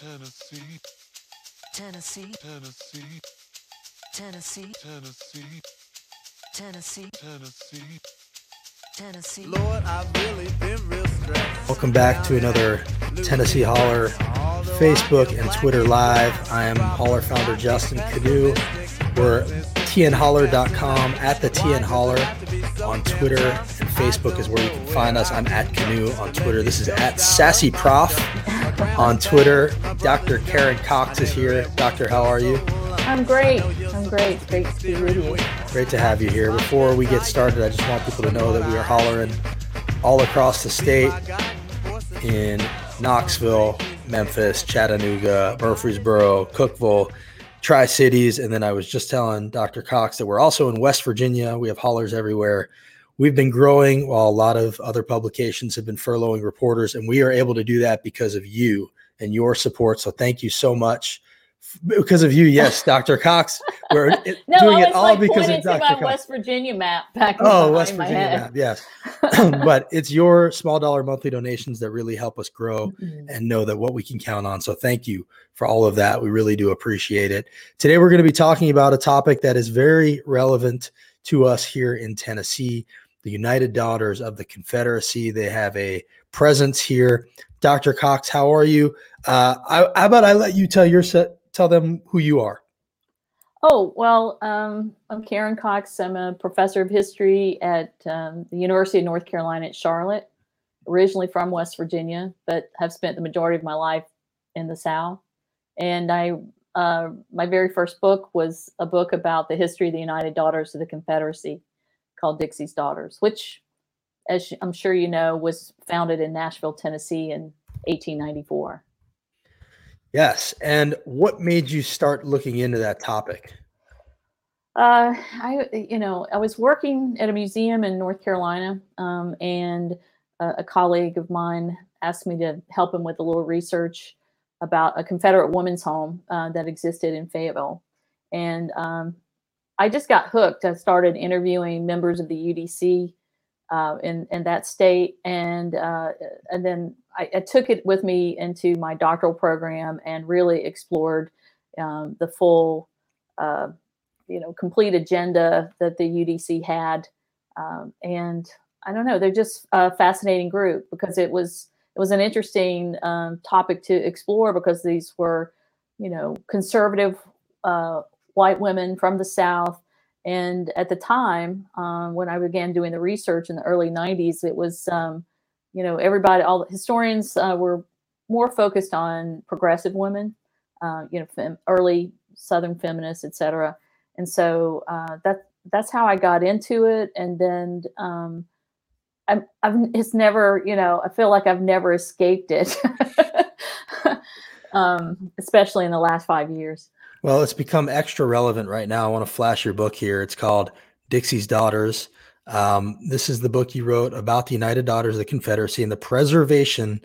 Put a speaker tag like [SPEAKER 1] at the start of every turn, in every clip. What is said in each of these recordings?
[SPEAKER 1] Tennessee,
[SPEAKER 2] Tennessee,
[SPEAKER 1] Tennessee,
[SPEAKER 2] Tennessee,
[SPEAKER 1] Tennessee,
[SPEAKER 2] Tennessee,
[SPEAKER 1] Tennessee.
[SPEAKER 2] Tennessee.
[SPEAKER 3] Lord, I've really been real stressed.
[SPEAKER 4] Welcome back to another Tennessee Holler Facebook and Twitter Live. I am Holler founder Justin Kanew. We're tnholler.com at the TN Holler on Twitter and Facebook is where you can find us. I'm at Kanew on Twitter. This is at Sassy Prof on Twitter. Dr. Karen Cox is here. Doctor, how are you?
[SPEAKER 5] I'm great. I'm great. It's great to be with you.
[SPEAKER 4] Great to have you here. Before we get started, I just want people to know that we are hollering all across the state in Knoxville, Memphis, Chattanooga, Murfreesboro, Cookeville, Tri Cities. And then I was just telling Dr. Cox that we're also in West Virginia. We have hollers everywhere. We've been growing while a lot of other publications have been furloughing reporters, and we are able to do that because of you and your support. So thank you so much. Because of you, yes, Dr. Cox. We're
[SPEAKER 5] No,
[SPEAKER 4] doing it all
[SPEAKER 5] like
[SPEAKER 4] because of
[SPEAKER 5] to
[SPEAKER 4] Dr.
[SPEAKER 5] my
[SPEAKER 4] Cox.
[SPEAKER 5] West Virginia map back
[SPEAKER 4] Oh, West Virginia map, yes. but it's your small dollar monthly donations that really help us grow
[SPEAKER 5] Mhm.
[SPEAKER 4] and know that what we can count on. So thank you for all of that. We really do appreciate it. Today we're going to be talking about a topic that is very relevant to us here in Tennessee. The United Daughters of the Confederacy. They have a presence here. Dr. Cox, how are you? Uh, I, how about I let you tell your se- tell them who you are?
[SPEAKER 5] Oh, well, um, I'm Karen Cox. I'm a professor of history at um, the University of North Carolina at Charlotte, originally from West Virginia, but have spent the majority of my life in the South. And I, uh, my very first book was a book about the history of the United Daughters of the Confederacy called Dixie's Daughters, which, as I'm sure you know, was founded in Nashville, Tennessee in 1894.
[SPEAKER 4] Yes. And what made you start looking into that topic?
[SPEAKER 5] Uh, I, you know, I was working at a museum in North Carolina, um, and a, a colleague of mine asked me to help him with a little research about a Confederate woman's home uh, that existed in Fayetteville, and um, I just got hooked. I started interviewing members of the UDC uh, in in that state, and uh, and then I, I took it with me into my doctoral program and really explored um, the full. Uh, you know complete agenda that the UDC had, um, and I don't know, they're just a fascinating group because it was it was an interesting um, topic to explore because these were you know conservative uh, white women from the South, and at the time um, when I began doing the research in the early '90s, it was um, you know everybody all the historians uh, were more focused on progressive women, uh, you know, fem- early Southern feminists, et cetera and so uh, that that's how I got into it. And then um, I'm, I've it's never you know I feel like I've never escaped it, um, especially in the last five years.
[SPEAKER 4] Well, it's become extra relevant right now. I want to flash your book here. It's called Dixie's Daughters. Um, this is the book you wrote about the United Daughters of the Confederacy and the preservation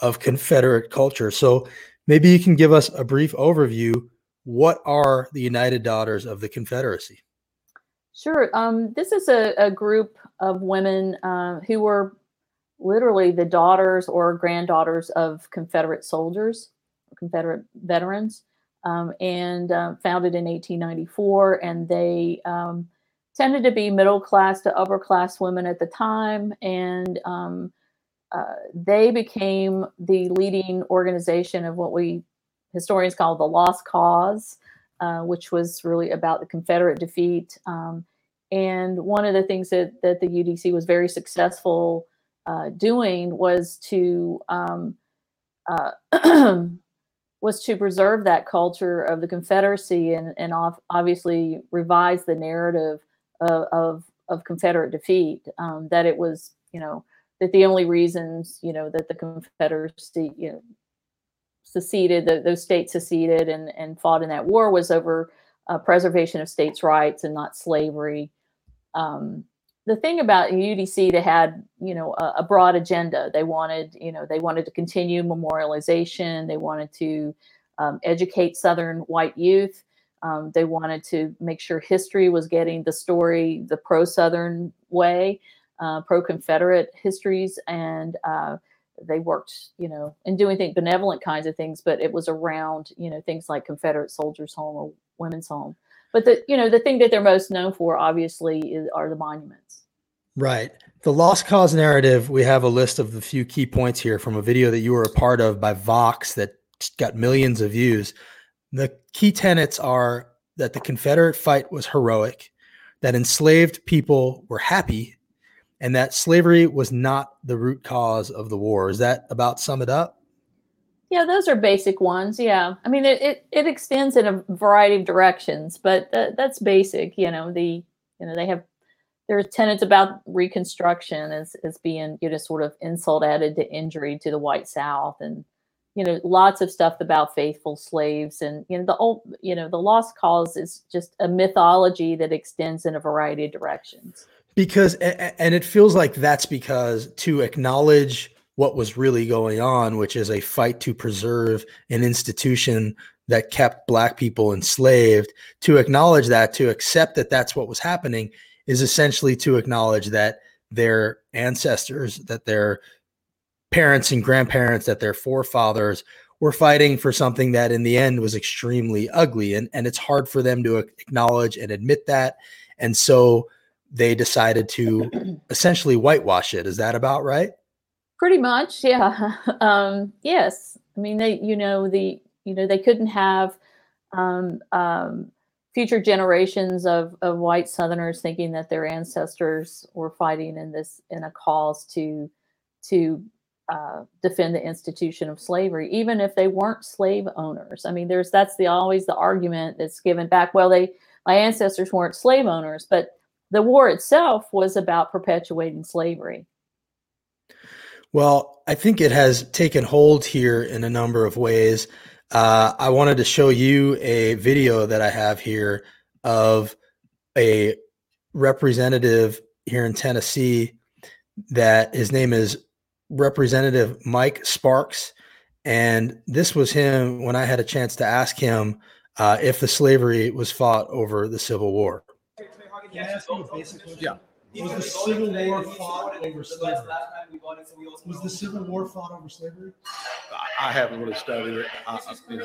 [SPEAKER 4] of Confederate culture. So maybe you can give us a brief overview. What are the United Daughters of the Confederacy?
[SPEAKER 5] Sure. Um, this is a, a group of women uh, who were literally the daughters or granddaughters of Confederate soldiers, Confederate veterans, um, and uh, founded in 1894. And they um, tended to be middle class to upper class women at the time. And um, uh, they became the leading organization of what we historians call the Lost Cause. Uh, which was really about the Confederate defeat. Um, and one of the things that, that the UDC was very successful uh, doing was to um, uh, was to preserve that culture of the Confederacy and and obviously revise the narrative of, of, of Confederate defeat. Um, that it was you know that the only reasons you know that the Confederacy you know seceded, the, those states seceded and, and fought in that war was over uh, preservation of states' rights and not slavery. Um, the thing about UDC, they had you know a, a, broad agenda. They wanted you know they wanted to continue memorialization. They wanted to um, educate Southern white youth. Um, they wanted to make sure history was getting the story the pro-Southern way, uh, pro-Confederate histories, and uh, they worked, you know, and doing things benevolent kinds of things, but it was around, you know, things like Confederate Soldiers Home or Women's Home. But the, you know, the thing that they're most known for, obviously, is, are the monuments.
[SPEAKER 4] Right. The lost cause narrative, we have a list of the few key points here from a video that you were a part of by Vox that got millions of views. The key tenets are that the Confederate fight was heroic, that enslaved people were happy, and that slavery was not the root cause of the war. Is that about sum it up?
[SPEAKER 5] Yeah, those are basic ones. Yeah, I mean, it it, it extends in a variety of directions, but th- that's basic. You know, the you know they have there's tenets about Reconstruction as as being you know sort of insult added to injury to the white South, and you know lots of stuff about faithful slaves, and you know the old you know the lost cause is just a mythology that extends in a variety of directions
[SPEAKER 4] because and it feels like that's because to acknowledge what was really going on which is a fight to preserve an institution that kept black people enslaved to acknowledge that to accept that that's what was happening is essentially to acknowledge that their ancestors that their parents and grandparents that their forefathers were fighting for something that in the end was extremely ugly and and it's hard for them to acknowledge and admit that and so they decided to essentially whitewash it. Is that about right?
[SPEAKER 5] Pretty much, yeah. Um, yes, I mean they, you know, the you know they couldn't have um, um, future generations of of white Southerners thinking that their ancestors were fighting in this in a cause to to uh, defend the institution of slavery, even if they weren't slave owners. I mean, there's that's the always the argument that's given back. Well, they my ancestors weren't slave owners, but the war itself was about perpetuating slavery.
[SPEAKER 4] Well, I think it has taken hold here in a number of ways. Uh, I wanted to show you a video that I have here of a representative here in Tennessee that his name is Representative Mike Sparks. And this was him when I had a chance to ask him uh, if the slavery was fought over the Civil War.
[SPEAKER 6] Can I ask you a basic question? Yeah. Was the Civil War fought over slavery? Was the Civil War fought over slavery?
[SPEAKER 7] I haven't really studied it. I, you know.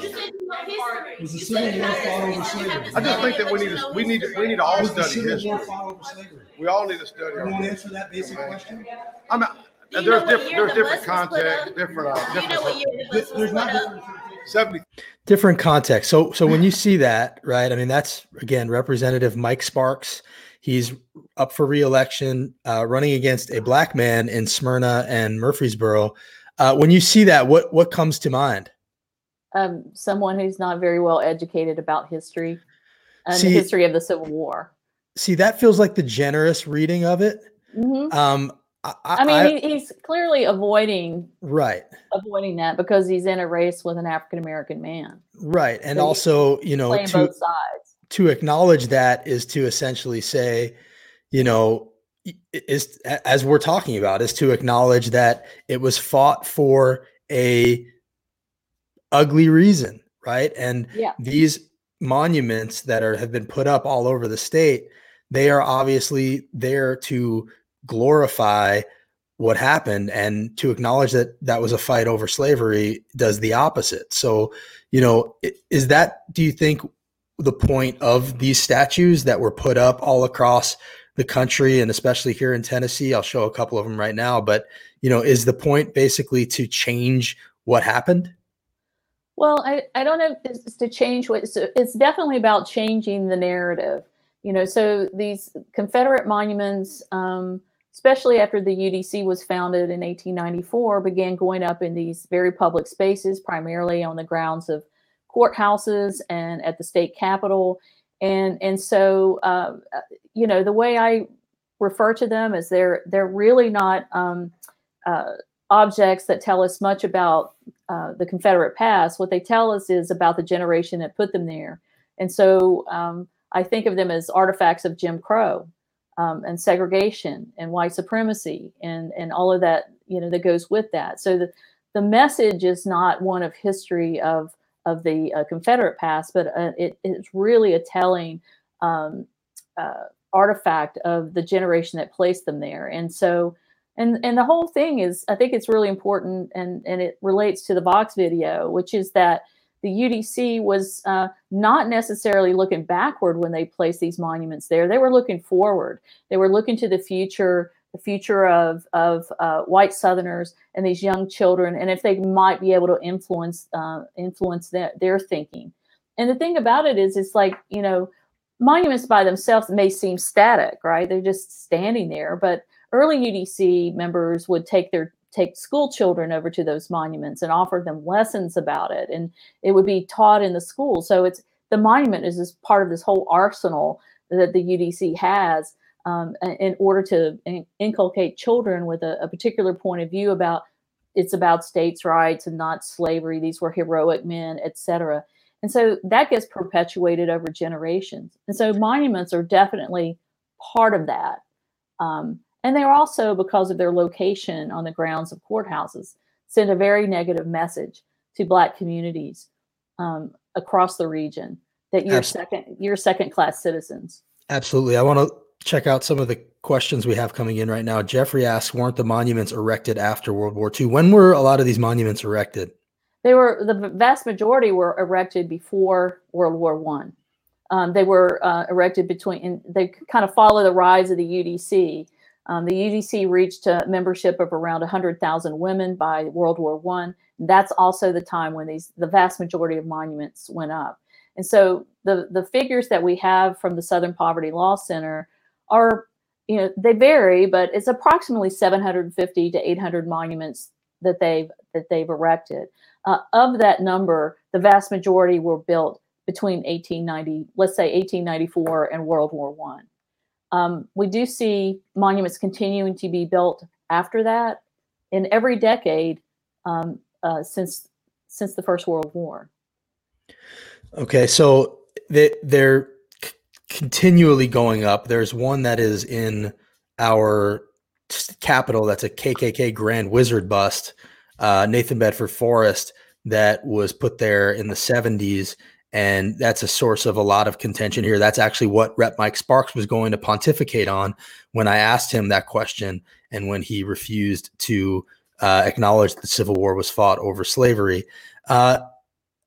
[SPEAKER 6] Was the Civil War fought over slavery?
[SPEAKER 7] I just think that we need to, we need to, we need to all
[SPEAKER 6] Was the
[SPEAKER 7] study
[SPEAKER 6] Civil War
[SPEAKER 7] history.
[SPEAKER 6] fought over slavery?
[SPEAKER 7] We all need to study.
[SPEAKER 6] You
[SPEAKER 7] our
[SPEAKER 6] want to answer that basic question?
[SPEAKER 7] I mean,
[SPEAKER 8] Do you
[SPEAKER 7] there's
[SPEAKER 8] what
[SPEAKER 7] different,
[SPEAKER 8] year
[SPEAKER 7] there's
[SPEAKER 8] the
[SPEAKER 7] different
[SPEAKER 8] bus was put
[SPEAKER 7] context,
[SPEAKER 8] up?
[SPEAKER 7] different, uh,
[SPEAKER 8] Do you know what
[SPEAKER 7] different.
[SPEAKER 8] year the
[SPEAKER 6] There-
[SPEAKER 8] was
[SPEAKER 6] There's
[SPEAKER 8] put
[SPEAKER 6] not
[SPEAKER 8] up?
[SPEAKER 6] different.
[SPEAKER 7] Seventy,
[SPEAKER 4] different context. So so when you see that, right? I mean, that's again Representative Mike Sparks. He's up for reelection, uh, running against a black man in Smyrna and Murfreesboro. Uh, when you see that, what what comes to mind?
[SPEAKER 5] Um, someone who's not very well educated about history and
[SPEAKER 4] See-
[SPEAKER 5] the history of the Civil War.
[SPEAKER 4] See, that feels like the generous reading of it.
[SPEAKER 5] hmm
[SPEAKER 4] Um, I,
[SPEAKER 5] I mean, he, he's clearly avoiding
[SPEAKER 4] right,
[SPEAKER 5] avoiding that because he's in a race with an African American man,
[SPEAKER 4] right, and
[SPEAKER 5] So
[SPEAKER 4] also, you know,
[SPEAKER 5] playing
[SPEAKER 4] to
[SPEAKER 5] both sides.
[SPEAKER 4] To acknowledge that is to essentially say, you know, is as we're talking about is to acknowledge that it was fought for a ugly reason, right? And
[SPEAKER 5] Yeah.
[SPEAKER 4] these monuments that are have been put up all over the state, they are obviously there to glorify what happened and to acknowledge that that was a fight over slavery does the opposite. So, you know, is that do you think the point of these statues that were put up all across the country and especially here in Tennessee? I'll show a couple of them right now, but you know, is the point basically to change what happened?
[SPEAKER 5] Well, I, I don't know if it's to change what it's, it's definitely about changing the narrative. You know, so these Confederate monuments, um, especially after the UDC was founded in 1894, began going up in these very public spaces, primarily on the grounds of courthouses and at the state capitol. And and so, uh, you know, the way I refer to them is they're they're really not um, uh, objects that tell us much about uh, the Confederate past. What they tell us is about the generation that put them there. And so um, I think of them as artifacts of Jim Crow um, and segregation and white supremacy and, and all of that, you know, that goes with that. So the, the message is not one of history of, of the uh, Confederate past, but uh, it, it's really a telling um, uh, artifact of the generation that placed them there. And so and and the whole thing is i think it's really important and and it relates to the vox video which is that the udc was uh, not necessarily looking backward when they placed these monuments there they were looking forward they were looking to the future the future of of uh, white southerners and these young children and if they might be able to influence uh, influence their, their thinking. And the thing about it is it's like you know monuments by themselves may seem static right? They're just standing there but early UDC members would take their take school children over to those monuments and offer them lessons about it and it would be taught in the school. So it's the monument is just part of this whole arsenal that the UDC has um, in order to inculcate children with a, a particular point of view about it's about states' rights and not slavery. These were heroic men, etc. And so that gets perpetuated over generations. And so monuments are definitely part of that. Um, and they're also, because of their location on the grounds of courthouses, send a very negative message to Black communities um, across the region that you're second, you're second class citizens.
[SPEAKER 4] Absolutely. I want to check out some of the questions we have coming in right now. Jeffrey asks, weren't the monuments erected after World War II? When were a lot of these monuments erected?
[SPEAKER 5] They were the vast majority were erected before World War One. Um, they were uh, erected between, and they kind of follow the rise of the UDC. Um, the UDC reached a membership of around 100,000 women by World War One. That's also the time when these the vast majority of monuments went up. And so the the figures that we have from the Southern Poverty Law Center are, you know, they vary, but it's approximately 750 to 800 monuments that they've that they've erected. Uh, of that number, the vast majority were built between 1890, let's say 1894 and World War One. Um, we do see monuments continuing to be built after that in every decade um, uh, since since the First World War.
[SPEAKER 4] Okay, so they, they're continually going up. There's one that is in our capital that's a KKK Grand Wizard bust, uh, Nathan Bedford Forrest, that was put there in the 70s. And that's a source of a lot of contention here. That's actually what Rep Mike Sparks was going to pontificate on when I asked him that question and when he refused to uh, acknowledge that the Civil War was fought over slavery. Uh,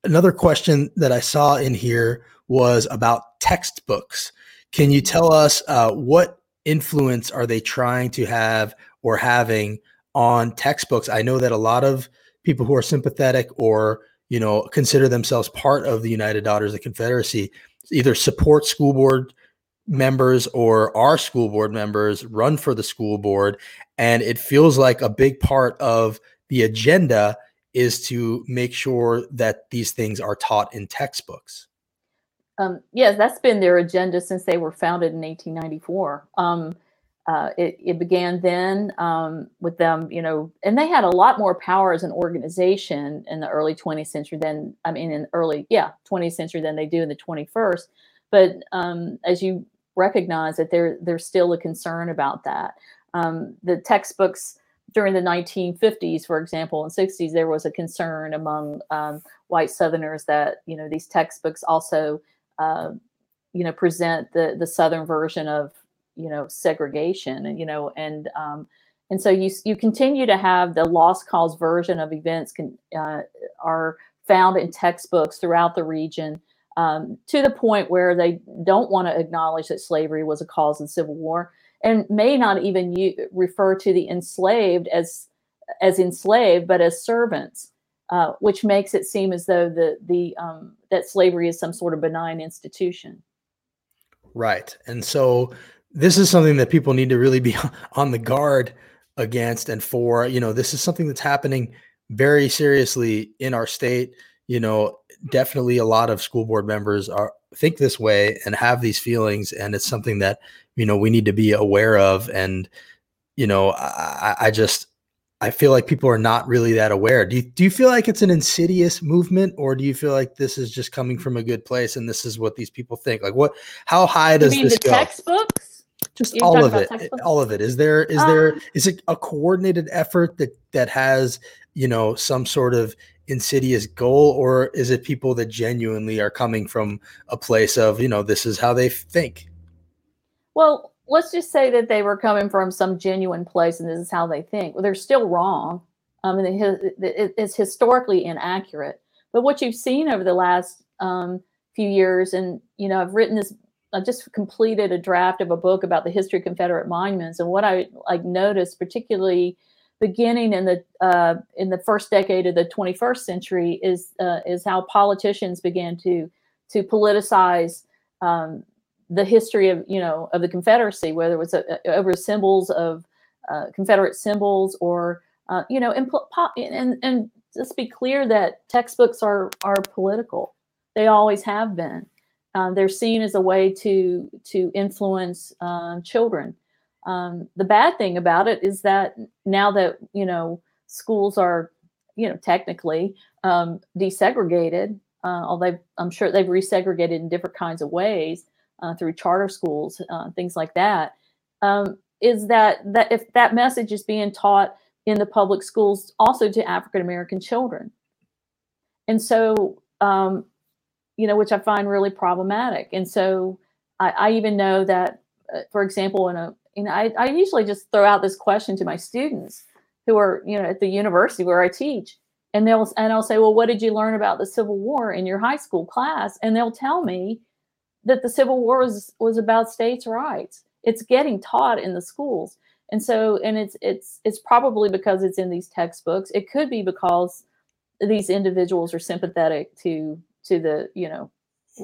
[SPEAKER 4] another question that I saw in here was about textbooks. Can you tell us uh, what influence are they trying to have or having on textbooks? I know that a lot of people who are sympathetic or you know consider themselves part of the United Daughters of the Confederacy either support school board members or our school board members run for the school board and it feels like a big part of the agenda is to make sure that these things are taught in textbooks.
[SPEAKER 5] Um, yes, that's been their agenda since they were founded in 1894. Um, uh, it, it, began then um, with them, you know, and they had a lot more power as an organization in the early 20th century than, I mean, in early, yeah, 20th century than they do in the 21st. But um, as you recognize that there, there's still a concern about that. Um, the textbooks during the 1950s, for example, and 60s, there was a concern among um, white Southerners that you know these textbooks also, uh, you know, present the the Southern version of you know segregation, and you know, and um, and so you you continue to have the lost cause version of events can uh, are found in textbooks throughout the region. Um, to the point where they don't want to acknowledge that slavery was a cause of the Civil War, and may not even u- refer to the enslaved as as enslaved, but as servants, uh, which makes it seem as though the the um, that slavery is some sort of benign institution.
[SPEAKER 4] Right, and so this is something that people need to really be on the guard against and for. You know, this is something that's happening very seriously in our state. You know, definitely a lot of school board members are think this way and have these feelings, and it's something that you know we need to be aware of and you know i, I just i feel like people are not really that aware. Do you, do you feel like it's an insidious movement or do you feel like this is just coming from a good place and this is what these people think? Like what how high does this
[SPEAKER 5] the
[SPEAKER 4] go?
[SPEAKER 5] textbooks?
[SPEAKER 4] Just
[SPEAKER 5] You're
[SPEAKER 4] all of it
[SPEAKER 5] textbooks?
[SPEAKER 4] all of it. Is there is
[SPEAKER 5] Um,
[SPEAKER 4] there is it a coordinated effort that that has you know some sort of insidious goal or is it people that genuinely are coming from a place of you know this is how they think
[SPEAKER 5] Well, let's just say that they were coming from some genuine place and this is how they think. Well, they're still wrong. I mean, it, it, it's historically inaccurate. But what you've seen over the last um, few years, and you know, I've written this. I just completed a draft of a book about the history of Confederate monuments, and what I like noticed, particularly beginning in the uh, in the first decade of the 21st century, is uh, is how politicians began to to politicize um, the history of you know of the Confederacy, whether it was uh, over symbols of uh, Confederate symbols or uh, you know, and, and and let's be clear that textbooks are are political. They always have been. Um, they're seen as a way to to influence uh, children. Um, the bad thing about it is that now that you know schools are, you know, technically um, desegregated, uh, although I'm sure they've resegregated in different kinds of ways uh, through charter schools, uh, things like that. Um, is that that if that message is being taught in the public schools also to African American children, and so um, you know, which I find really problematic. And so I, I even know that, uh, for example, in a you know, I, I usually just throw out this question to my students who are you know at the university where I teach and they'll and I'll say, well, what did you learn about the Civil War in your high school class? And they'll tell me that the Civil War was was about states' rights. It's getting taught in the schools, and so and it's it's it's probably because it's in these textbooks. It could be because these individuals are sympathetic to to the you know.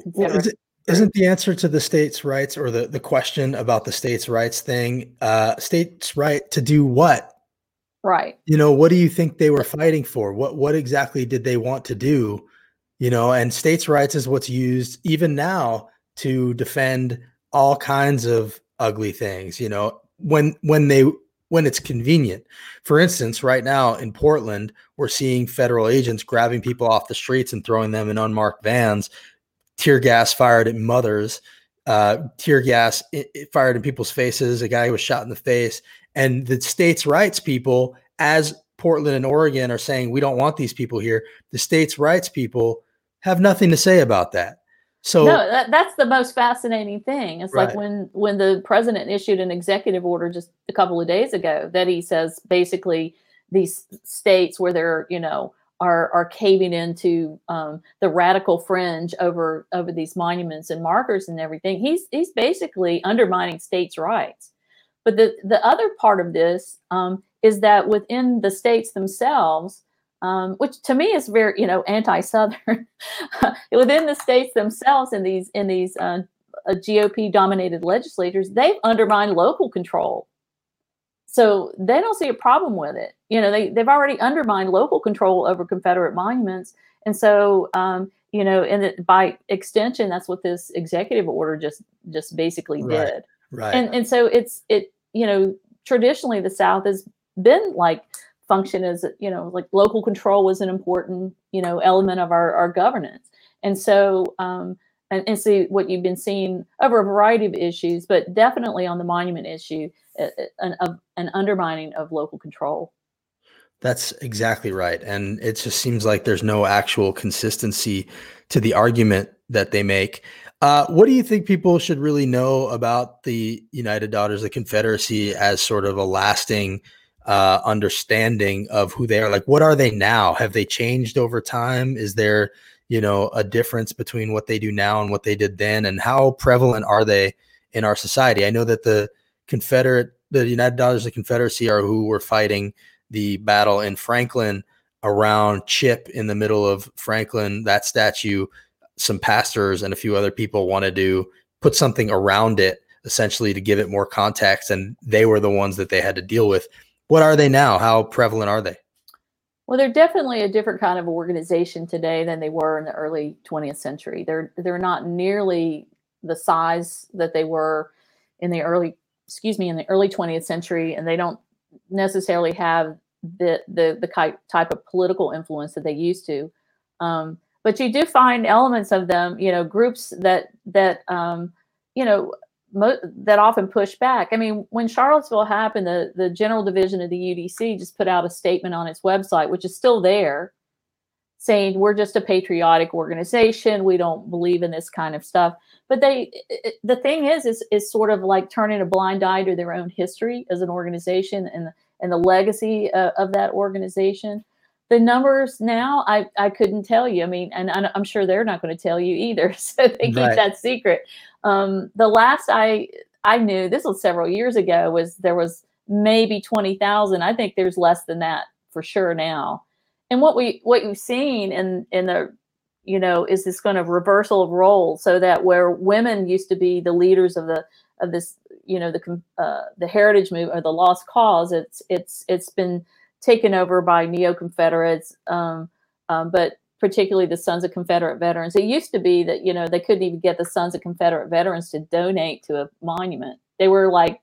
[SPEAKER 4] Well, isn't the answer to the states' rights or the the question about the states' rights thing uh, states' right to do what?
[SPEAKER 5] Right.
[SPEAKER 4] You know, what do you think they were fighting for? What what exactly did they want to do? You know, and states' rights is what's used even now to defend all kinds of ugly things, you know, when when they when it's convenient. For instance, right now in Portland, we're seeing federal agents grabbing people off the streets and throwing them in unmarked vans, tear gas fired at mothers, uh, tear gas it, it fired in people's faces. A guy was shot in the face, and the states' rights people, as Portland and Oregon are saying, we don't want these people here. The states' rights people have nothing to say about that. So
[SPEAKER 5] no, that, that's the most fascinating thing. It's
[SPEAKER 4] Right.
[SPEAKER 5] like when when the president issued an executive order just a couple of days ago that he says basically these states where they're you know are are caving into um, the radical fringe over over these monuments and markers and everything. He's he's basically undermining states' rights. But the the other part of this um, is that within the states themselves, um, which to me is very you know anti-southern within the states themselves in these in these uh, uh, GOP dominated legislatures, they've undermined local control. So they don't see a problem with it. You know, they they've already undermined local control over Confederate monuments, and so um, you know, and it, by extension, that's what this executive order just just basically
[SPEAKER 4] Right.
[SPEAKER 5] did
[SPEAKER 4] right.
[SPEAKER 5] and and so it's it you know traditionally the south has been like function as you know like local control was an important you know element of our, our governance and so um and, and see what you've been seeing over a variety of issues but definitely on the monument issue an, an undermining of local control
[SPEAKER 4] That's exactly right. And it just seems like there's no actual consistency to the argument that they make. Uh, what do you think people should really know about the United Daughters of the Confederacy as sort of a lasting uh, understanding of who they are? Like, what are they now? Have they changed over time? Is there, you know, a difference between what they do now and what they did then? And how prevalent are they in our society? I know that the Confederate, the United Daughters of the Confederacy are who were fighting the battle in Franklin around Chip in the middle of Franklin, that statue, some pastors and a few other people wanted to do put something around it essentially to give it more context. And they were the ones that they had to deal with. What are they now? How prevalent are they?
[SPEAKER 5] Well, they're definitely a different kind of organization today than they were in the early 20th century. They're they're not nearly the size that they were in the early, excuse me, in the early 20th century, and they don't necessarily have the the the type of political influence that they used to. Um, but you do find elements of them, you know, groups that that um, you know mo- that often push back. I mean, when Charlottesville happened, the the General Division of the UDC just put out a statement on its website, which is still there, saying we're just a patriotic organization. We don't believe in this kind of stuff. But they, it, the thing is, is is sort of like turning a blind eye to their own history as an organization and and the legacy uh, of that organization. The numbers now, I I couldn't tell you. I mean, and I'm sure they're not going to tell you either. So they keep
[SPEAKER 4] Right.
[SPEAKER 5] that secret. Um, the last I I knew, this was several years ago, was there was maybe twenty thousand. I think there's less than that for sure now. And what we what you've seen in in the you know is this kind of reversal of roles so that where women used to be the leaders of the of this you know the uh, the heritage movement or the lost cause it's it's it's been taken over by neo confederates um, um, but particularly the sons of confederate veterans. It used to be that you know they couldn't even get the sons of confederate veterans to donate to a monument. They were like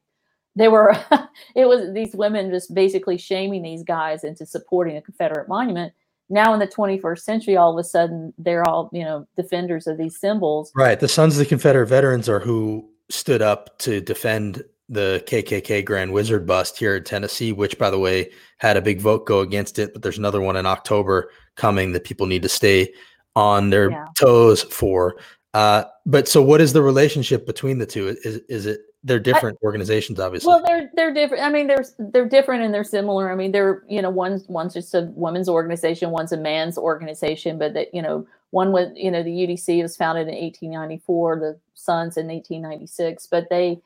[SPEAKER 5] they were it was these women just basically shaming these guys into supporting a confederate monument now in the 21st century all of a sudden they're all you know defenders of these symbols
[SPEAKER 4] Right. The Sons of the Confederate Veterans are who stood up to defend the KKK Grand Wizard bust here in Tennessee, which, by the way, had a big vote go against it. But there's another one in October coming that people need to stay on their
[SPEAKER 5] Yeah.
[SPEAKER 4] toes for. Uh, but so, what is the relationship between the two? Is is it they're different organizations, obviously?
[SPEAKER 5] well they're they're different i mean they're they're different and they're similar i mean they're you know one's one's just a women's organization one's a man's organization but that you know one was you know the udc was founded in 1894 the sons in 1896 but they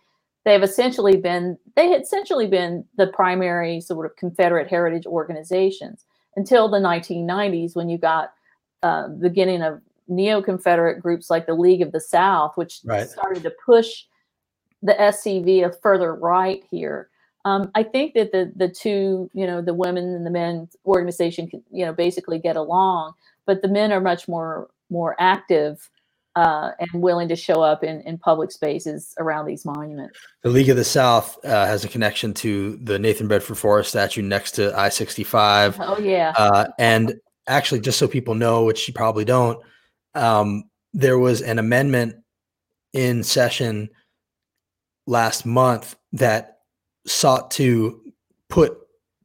[SPEAKER 5] they've essentially been they had essentially been the primary sort of confederate heritage organizations until the 1990s when you got uh, beginning of neo-confederate groups like the league of the south which
[SPEAKER 4] Right.
[SPEAKER 5] started to push the scv of further right here. Um, i think that the the two you know the women and the men organization can you know basically get along but the men are much more more active uh, and willing to show up in, in public spaces around these monuments.
[SPEAKER 4] The League of the South uh, has a connection to the Nathan Bedford Forrest statue next to I 65.
[SPEAKER 5] oh yeah.
[SPEAKER 4] Uh, and actually, just so people know, which you probably don't, um, there was an amendment in session last month that sought to put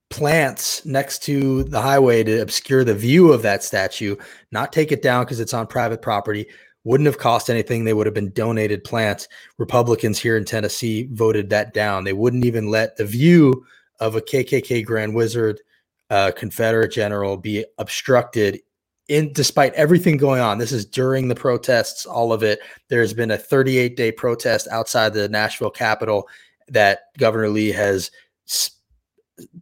[SPEAKER 4] plants next to the highway to obscure the view of that statue, not take it down because it's on private property. Wouldn't have cost anything. They would have been donated plants. Republicans here in Tennessee voted that down. They wouldn't even let the view of a KKK Grand Wizard uh, Confederate general be obstructed in despite everything going on. This is during the protests, all of it. There's been a 38 day protest outside the Nashville Capitol that Governor Lee has s-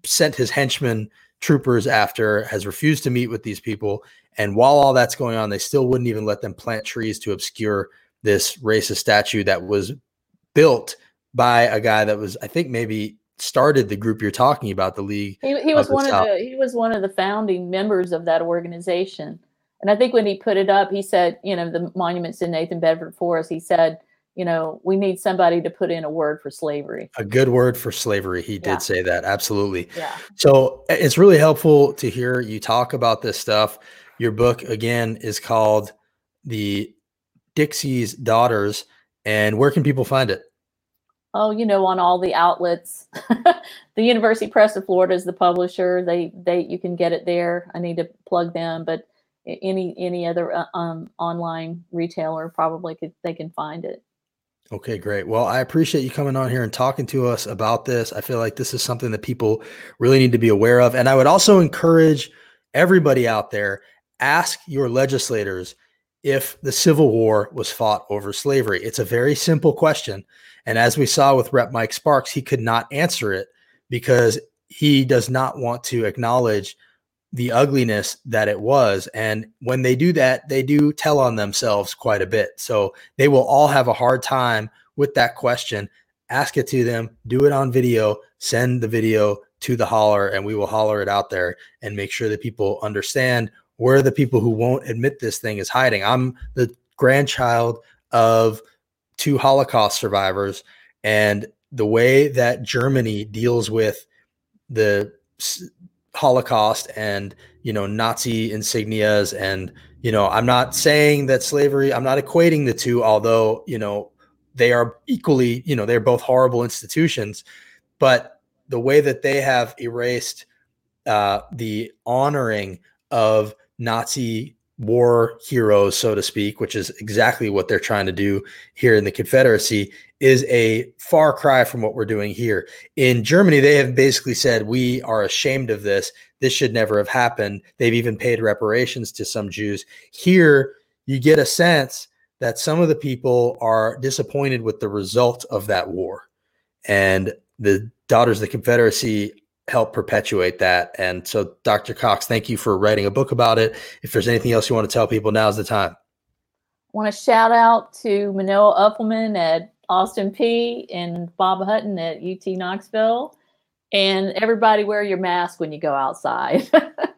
[SPEAKER 4] sent his henchmen troopers after, has refused to meet with these people. And while all that's going on, they still wouldn't even let them plant trees to obscure this racist statue that was built by a guy that was, I think, maybe started the group you're talking about, the League
[SPEAKER 5] He, he was
[SPEAKER 4] the
[SPEAKER 5] one of the he was one of the founding members of that organization, and I think when he put it up, he said, you know, the monuments in Nathan Bedford Forrest. He said, you know, we need somebody to put in a word for slavery.
[SPEAKER 4] a good word for slavery. He did
[SPEAKER 5] Yeah.
[SPEAKER 4] say that. Absolutely.
[SPEAKER 5] Yeah,
[SPEAKER 4] So it's really helpful to hear you talk about this stuff. Your book, again, is called The Dixie's Daughters. And where can people find it?
[SPEAKER 5] Oh, you know, on all the outlets. the University Press of Florida is the publisher. They they you can get it there. I need to plug them, but any any other uh, um online retailer probably could they can find it.
[SPEAKER 4] Okay, great. Well, I appreciate you coming on here and talking to us about this. I feel like this is something that people really need to be aware of. And I would also encourage everybody out there ask your legislators if the Civil War was fought over slavery. It's a very simple question. And as we saw with Rep. Mike Sparks, he could not answer it because he does not want to acknowledge the ugliness that it was. And when they do that, they do tell on themselves quite a bit. So they will all have a hard time with that question. Ask it to them, do it on video, send the video to the holler, and we will holler it out there and make sure that people understand where the people who won't admit this thing is hiding. I'm the grandchild of two Holocaust survivors, and the way that Germany deals with the Holocaust and you know Nazi insignias and you know I'm not saying that slavery I'm not equating the two although you know they are equally you know they're both horrible institutions but the way that they have erased uh, the honoring of Nazi war heroes, so to speak, which is exactly what they're trying to do here in the Confederacy, is a far cry from what we're doing here. In Germany, they have basically said, We are ashamed of this. This should never have happened. They've even paid reparations to some Jews. Here, you get a sense that some of the people are disappointed with the result of that war. And the Daughters of the Confederacy help perpetuate that. And so, Dr. Cox, thank you for writing a book about it. If there's anything else you want to tell people, now's the time.
[SPEAKER 5] I want to shout out to Manoa Uppelman at Austin Peay and Bob Hutton at UT Knoxville. And everybody wear your mask when you go outside.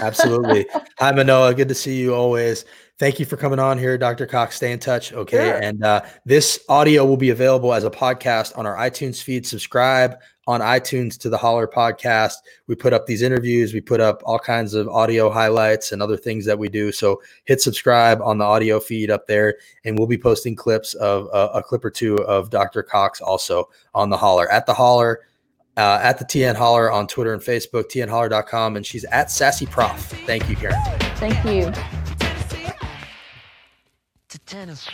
[SPEAKER 4] Absolutely. Hi, Manoa. Good to see you always. Thank you for coming on here, Dr. Cox. Stay in touch. Okay.
[SPEAKER 5] Sure.
[SPEAKER 4] And uh, this audio will be available as a podcast on our iTunes feed. Subscribe on iTunes to the Holler podcast. We put up these interviews, we put up all kinds of audio highlights and other things that we do. So hit subscribe on the audio feed up there, and we'll be posting clips of uh, a clip or two of Dr. Cox also on the Holler at the Holler. Uh, at the TN Holler on Twitter and Facebook, tnholler.com, and she's at Sassy Prof. Thank you, Karen.
[SPEAKER 5] Thank you.
[SPEAKER 2] to Tennessee.